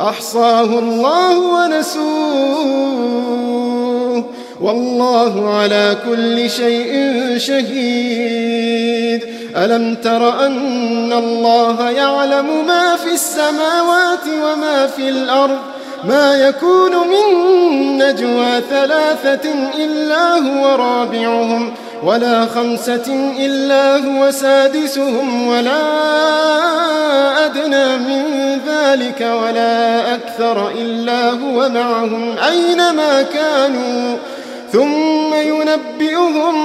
أحصاه الله ونسوه. والله على كل شيء شهيد. ألم تر أن الله يعلم ما في السماوات وما في الأرض؟ ما يكون من نجوى ثلاثة إلا هو رابعهم. ولا خمسة إلا هو سادسهم ولا أدنى من ذلك ولا أكثر إلا هو معهم أينما كانوا. ثم ينبئهم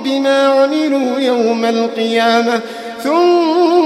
بما عملوا يوم القيامة. ثم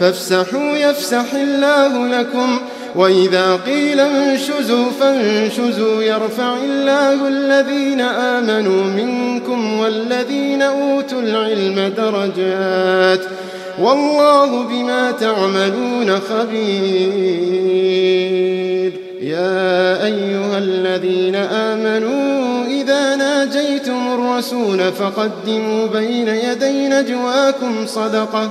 فافسحوا يفسح الله لكم وإذا قيل انشزوا فانشزوا يرفع الله الذين آمنوا منكم والذين أوتوا العلم درجات والله بما تعملون خبير يا أيها الذين آمنوا إذا ناجيتم الرسول فقدموا بين يدي نجواكم صدقة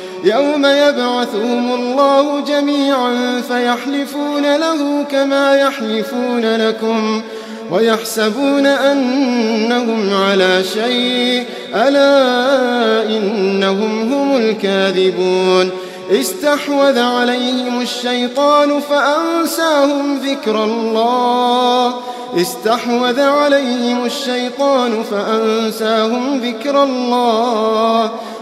يوم يبعثهم الله جميعا فيحلفون له كما يحلفون لكم ويحسبون أنهم على شيء. ألا إنهم هم الكاذبون. استحوذ عليهم الشيطان فأنساهم ذكر الله. استحوذ عليهم الشيطان فأنساهم ذكر الله.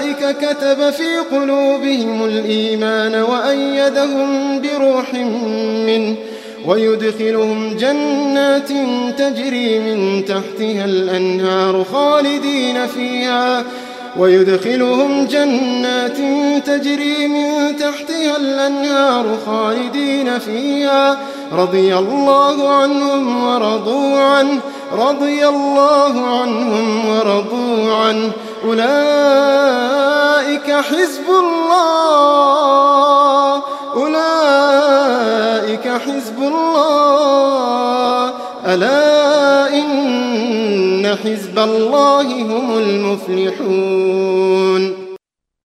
أولئك كتب في قلوبهم الإيمان وأيدهم بروح منه ويدخلهم جنات تجري من تحتها الأنهار خالدين فيها ويدخلهم جنات تجري من تحتها الأنهار خالدين فيها رضي الله عنهم ورضوا عنه رضي الله عنهم ورضوا عنه. أولئك حزب الله. أولئك حزب الله. ألا إن حزب الله هم المفلحون.